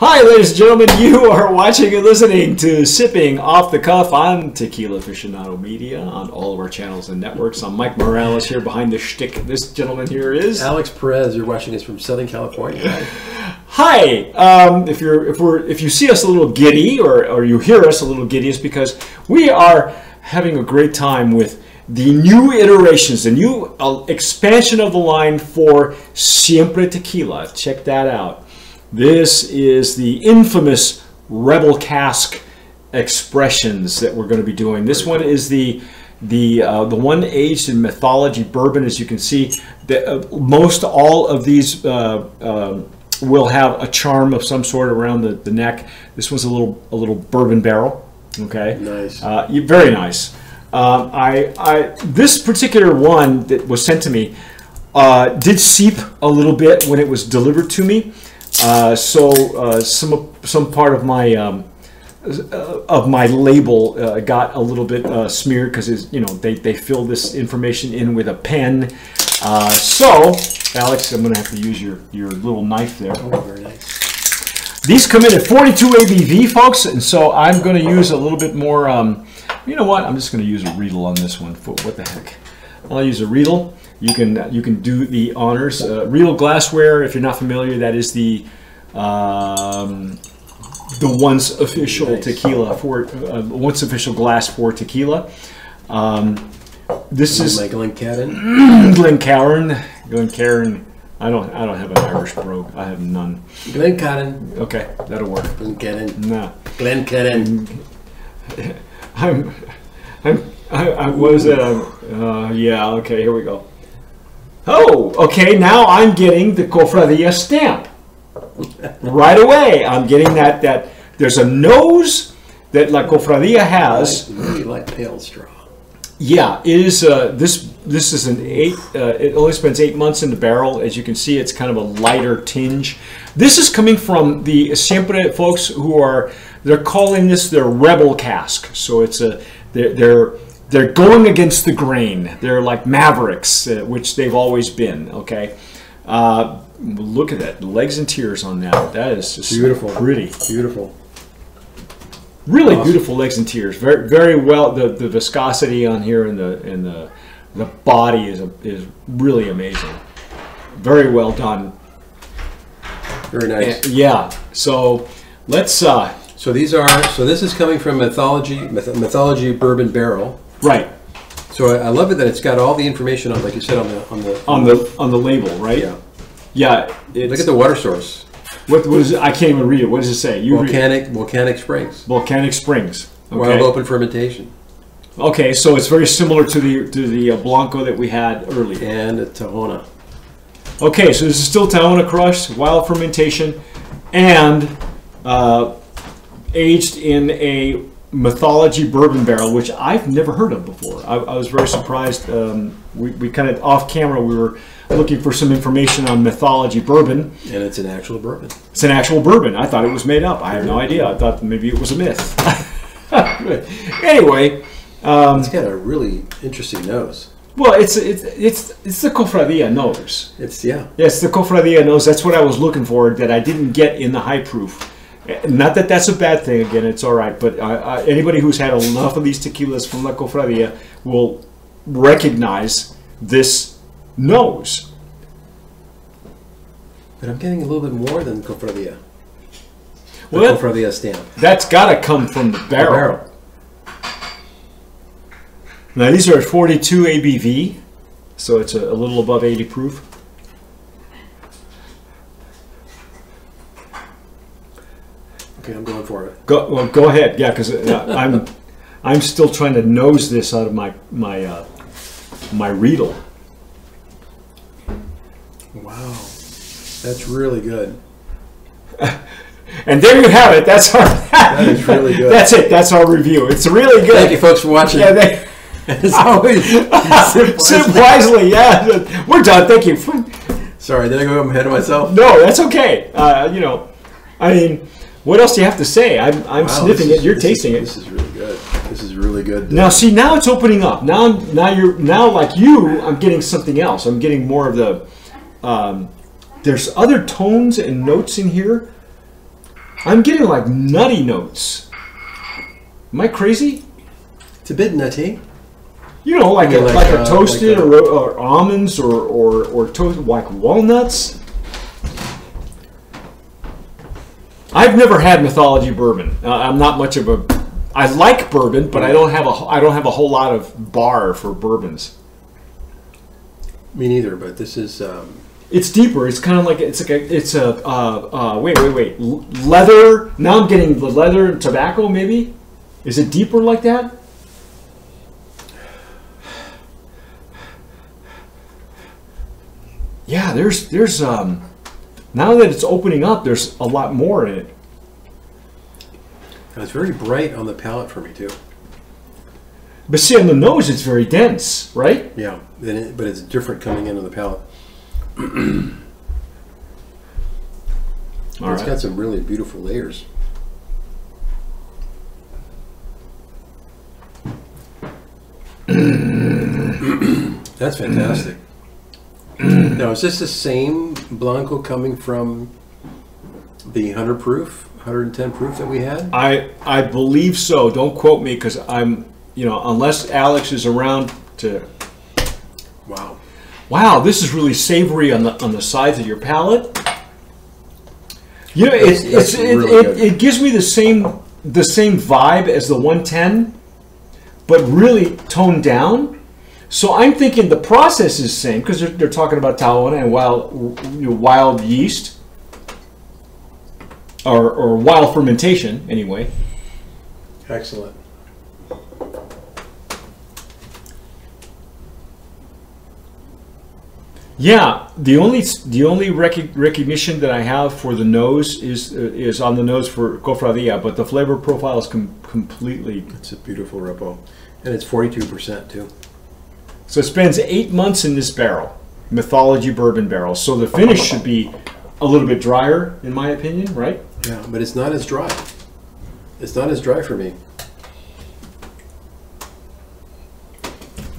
Hi, ladies and gentlemen. You are watching and listening to Sipping Off the Cuff on Tequila Aficionado Media on all of our channels and networks. I'm Mike Morales here behind the shtick. This gentleman here is Alex Perez. You're watching us from Southern California. Hi. Um, if you're if we're if you see us a little giddy or or you hear us a little giddy, it's because we are having a great time with the new iterations, the new uh, expansion of the line for Siempre Tequila. Check that out. This is the infamous Rebel Cask expressions that we're going to be doing. This one is the the uh, the one aged in mythology bourbon. As you can see, the, uh, most all of these uh, um will have a charm of some sort around the, the neck. This one's a little a little bourbon barrel. Okay, Nice. uh, very nice. Um, I, I this particular one that was sent to me uh, did seep a little bit when it was delivered to me. Uh, so uh, some some part of my um, uh, of my label uh, got a little bit uh, smeared because you know they they fill this information in with a pen. Uh, so Alex, I'm gonna have to use your your little knife there. Oh, very nice. These come in at 42 ABV, folks, and so I'm going to use a little bit more. Um, you know what? I'm just going to use a Riedel on this one. For, what the heck? I'll use a Riedel. You can you can do the honors. Uh, Riedel glassware, if you're not familiar, that is the um, the once official tequila for uh, once official glass for tequila. Um, this is My Glencairn. Glencairn. Glencairn. I don't I don't have an Irish brogue. I have none. Glencairn. Okay, that'll work. Glencairn. No. Glencairn. I'm, I'm, I, I that? I'm, uh, yeah, okay, here we go. Oh, okay, now I'm getting the Cofradia stamp. right away, I'm getting that, that, there's a nose that La Cofradia has. I really like pale straw. Yeah, it is, uh, this, this is an eight, uh, it only spends eight months in the barrel. As you can see, it's kind of a lighter tinge. This is coming from the Siempre folks who are, they're calling this their rebel cask. So it's a, they're, they're, they're going against the grain. They're like mavericks, uh, which they've always been, okay? Uh, look at that, legs and tears on that. That is just Beautiful. pretty. Beautiful. Really Awesome. beautiful legs and tears. Very very well. The, the viscosity on here and the and the the body is a, is really amazing. Very well done. Very nice. And- yeah. So let's uh So these are. So this is coming from Mythology Myth- Mythology Bourbon Barrel. Right So I, I love it that it's got all the information on, like you said, on the on the on the on the label, right? Yeah. Yeah. It's, Look at the water source. what was I can't even read it. What does it say? You read Volcanic Volcanic Springs. Volcanic Springs. Wild open fermentation. Okay. So it's very similar to the to the uh, Blanco that we had earlier. And a Tahona. Okay, so this is still Tahona Crush, wild fermentation, and uh, aged in a mythology bourbon barrel, which I've never heard of before. I, I was very surprised. Um, we we kind of off camera, we were looking for some information on mythology bourbon. And it's an actual bourbon. It's an actual bourbon. I thought it was made up. I have no idea. I thought maybe it was a myth. anyway, um, It's got a really interesting nose. well, it's it's it's it's the Cofradia nose. It's yeah. Yes, the Cofradia nose. that's what I was looking for that I didn't get in the high proof. Not that that's a bad thing. Again, it's all right. But uh, uh, anybody who's had enough of these tequilas from La Cofradia will recognize this nose. But I'm getting a little bit more than Cofradia. The Well, Cofradia stamp. that's got to come from the The barrel. barrel. Now these are at 42 ABV, so it's a, a little above 80 proof. Okay, I'm going for it. Go well, go ahead. Yeah, because I'm I'm still trying to nose this out of my my uh, my Riedel. Wow, that's really good. And there you have it. That's our. That is really good. That's it. That's our review. It's really good. Thank you, folks, for watching. Yeah, they, As always, sip Sip wisely. wisely. Yeah, we're done. Thank you. Sorry, did I go ahead of myself? No, that's okay. Uh, you know, I mean, what else do you have to say? I'm, I'm Wow, sniffing this it. You're tasting is, it. This is really good. This is really good. Now, see, now it's opening up. Now, now you're now like you. I'm getting something else. I'm getting more of the. Um, there's other tones and notes in here. I'm getting like nutty notes. Am I crazy? It's a bit nutty. You know, like You a, like, like, a uh, toasted like a- or, or almonds or or or toast like walnuts. I've never had mythology bourbon. Uh, I'm not much of a. I like bourbon, but I don't have a I don't have a whole lot of bar for bourbons. Me neither, but this is. Um, It's deeper. It's kind of like it's like a it's a uh, uh, wait wait wait leather. Now I'm getting the leather and tobacco. Maybe is it deeper like that? Yeah, there's there's um now that it's opening up, there's a lot more in it. it's very bright on the palate for me too. But see, on the nose, it's very dense, right? Yeah, it, but it's different coming in on the palate. It's right. got some really beautiful layers. That's fantastic. Now, is this the same Blanco coming from the 100 proof, 110 proof that we had? I I believe so. Don't quote me because I'm you know unless Alex is around to Wow. Wow, this is really savory on the on the sides of your palate. You know, it, it's, it, really it, good. it gives me the same the same vibe as the 110, but really toned down. So I'm thinking the process is the same because they're, they're talking about Tahona and wild you know, wild yeast or or wild fermentation anyway. Excellent. Yeah, the only the only rec- recognition that I have for the nose is uh, is on the nose for Cofradia, but the flavor profile is com- completely. It's a beautiful repo. And it's 42% too. So it spends eight months in this barrel, Mythology bourbon barrel. So the finish should be a little bit drier, in my opinion, right? Yeah, but it's not as dry. It's not as dry for me.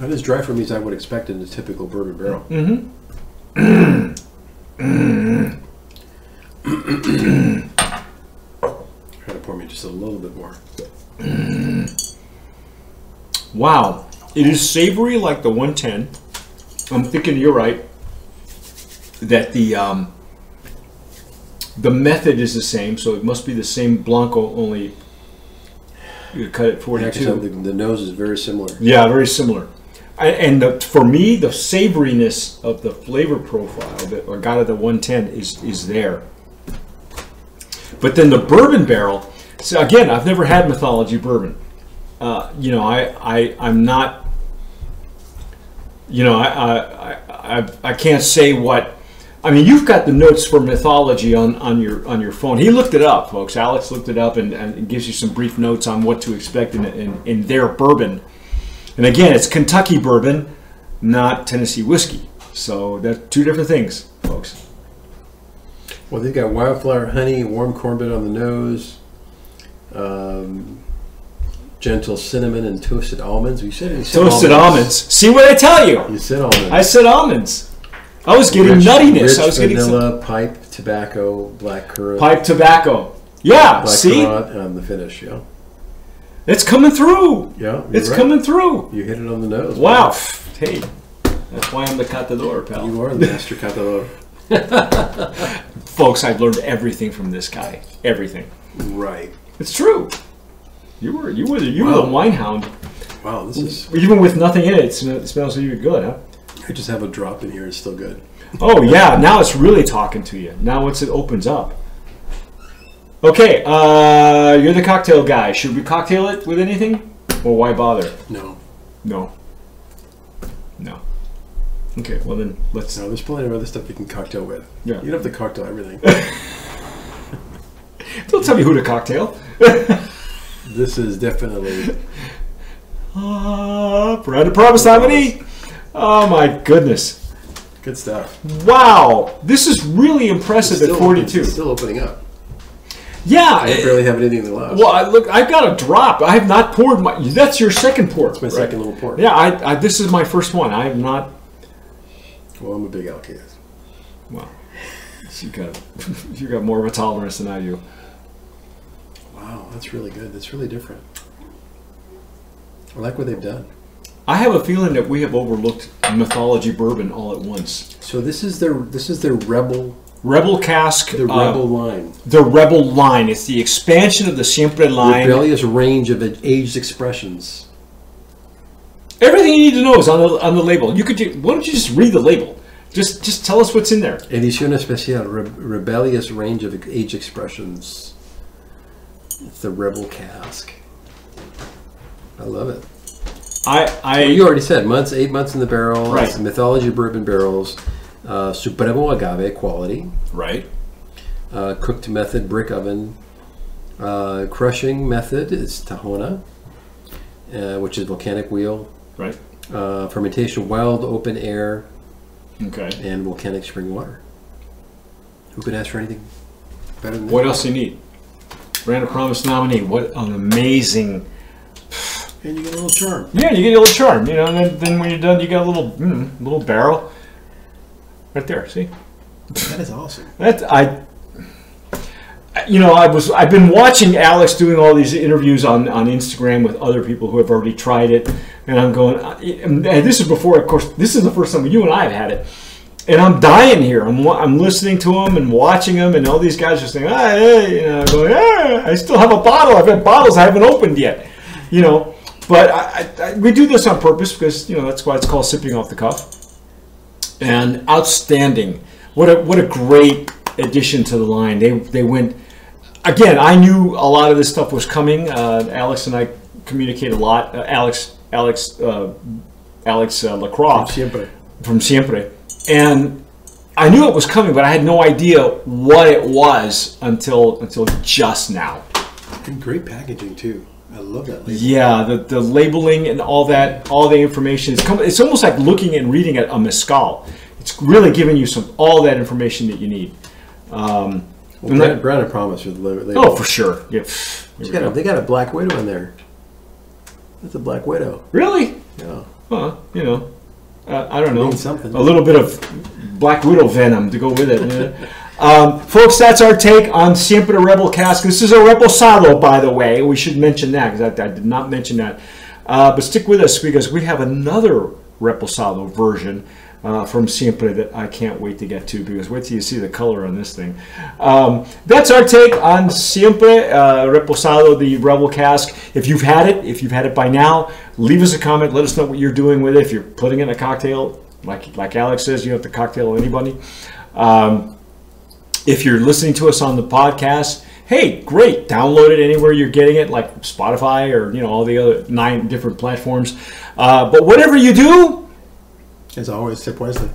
Not as dry for me as I would expect in a typical bourbon barrel. Mm-hmm. Try to pour me just a little bit more. Wow, it is savory like the 110. I'm thinking you're right. That the um, the method is the same, so it must be the same Blanco, only you cut it 42. Actually, the, the nose is very similar. Yeah, very similar. I- And the, for me, the savoriness of the flavor profile that I got at the 110 is is there. But then the bourbon barrel. So again, I've never had mythology bourbon. Uh, you know, I, I I'm not. You know, I I, I I can't say what. I mean, you've got the notes for mythology on, on your on your phone. He looked it up, folks. Alex looked it up and, and gives you some brief notes on what to expect in, in, in their bourbon. And again, it's Kentucky bourbon, not Tennessee whiskey. So that's two different things, folks. Well, they've got wildflower honey, warm cornbread on the nose, um, gentle cinnamon and toasted almonds. You said, you said Toasted almonds. See what I tell you? You said almonds. I said almonds. I was getting Rich- nuttiness. Rich I was getting vanilla, pipe, tobacco, black currant, pipe tobacco. Yeah, black see, on the finish. Yeah, it's coming through. yeah, It's right. coming through. You hit it on the nose. Wow. Hey, that's why I'm the catador, pal. You are the master catador. Folks, I've learned everything from this guy. Everything. Right. It's true. You were you were the, you were the Wow. wine hound. Wow. This is. Even with nothing in it, it smells even good, huh? I just have a drop in here. It's still good. Oh yeah, now it's really talking to you. Now once it opens up. Okay, uh, you're the cocktail guy. Should we cocktail it with anything, or why bother? No. No. No. Okay, well then let's. No. There's plenty of other stuff you can cocktail with. Yeah. You don't have to cocktail everything. Don't tell me who to cocktail. this is definitely. Ah, Brand of Promise nominee. Oh my goodness! Good stuff. Wow, this is really impressive at still- 42. It's still opening up. Yeah. I barely have anything in the glass. Well, I, look, I've got a drop. I have not poured my. That's your second pour. It's my second little pour. Yeah, I, I. This is my first one. I have not. Well, I'm a big alkaid. Well, you got you got more of a tolerance than I do. That's really good. That's really different. I like what they've done. I have a feeling that we have overlooked mythology bourbon all at once. So this is their this is their rebel Rebel cask, the uh, rebel line, the Rebel line. It's the expansion of the Siempre line. rebellious range of aged expressions. Everything you need to know is on the on the label. You could do, why don't you just read the label? Just just tell us what's in there. Edición especial, re- rebellious range of age expressions. It's the rebel cask. I love it. I I Well, you already said months, eight months in the barrel. Right. Mythology bourbon barrels. Uh, Supremo agave quality. right. Uh, cooked method brick oven. Uh, crushing method is Tahona, uh, which is volcanic wheel. Right. Uh, fermentation wild open air Okay. and volcanic spring water. Who could ask for anything better than that? What else do you need? Brand of Promise nominee. What an amazing. And you get a little charm. Yeah, you get a little charm, you know. And then, then when you're done, you got a little mm, little barrel. Right there. See. That is awesome. That I, you know, I was I've been watching Alex doing all these interviews on on Instagram with other people who have already tried it, and I'm going. And this is before, of course, this is the first time you and I have had it, and I'm dying here. I'm I'm listening to them and watching them, and all these guys are saying, ah, hey, you know, going, ah, I still have a bottle. I've got bottles I haven't opened yet, you know. But I, I, we do this on purpose because you know that's why it's called sipping off the cuff and outstanding. What a what a great addition to the line. They they went again. I knew a lot of this stuff was coming. Uh, Alex and I communicate a lot. Uh, Alex Alex uh, Alex uh, Lacroix Siempre. from Siempre, and I knew it was coming, but I had no idea what it was until until just now. And great packaging too. I love that label. Yeah, the, the labeling and all that, all the information. It's, come, it's almost like looking and reading at a mezcal. It's really giving you some all that information that you need. Um, Well, that- Brand of Promise with the label. oh, for sure. Yeah. They got, a, go. they got a Black Widow in there. That's a Black Widow. Really? Yeah. Well, you know, uh, I don't know. Something. A little bit of Black Widow venom to go with it. yeah. um, folks, that's our take on Siempre Rebel Cask. This is a Reposado, by the way. We should mention that because I, I did not mention that. Uh, but stick with us because we have another Reposado version uh, from Siempre that I can't wait to get to because wait till you see the color on this thing. Um, that's our take on Siempre uh, Reposado, the Rebel Cask. If you've had it, if you've had it by now, leave us a comment. Let us know what you're doing with it. If you're putting it in a cocktail, like like Alex says, you have to cocktail anybody. Um, if you're listening to us on the podcast, hey, great, download it anywhere you're getting it, like Spotify or you know all the other nine different platforms. Uh, but whatever you do, As always, tip wisely.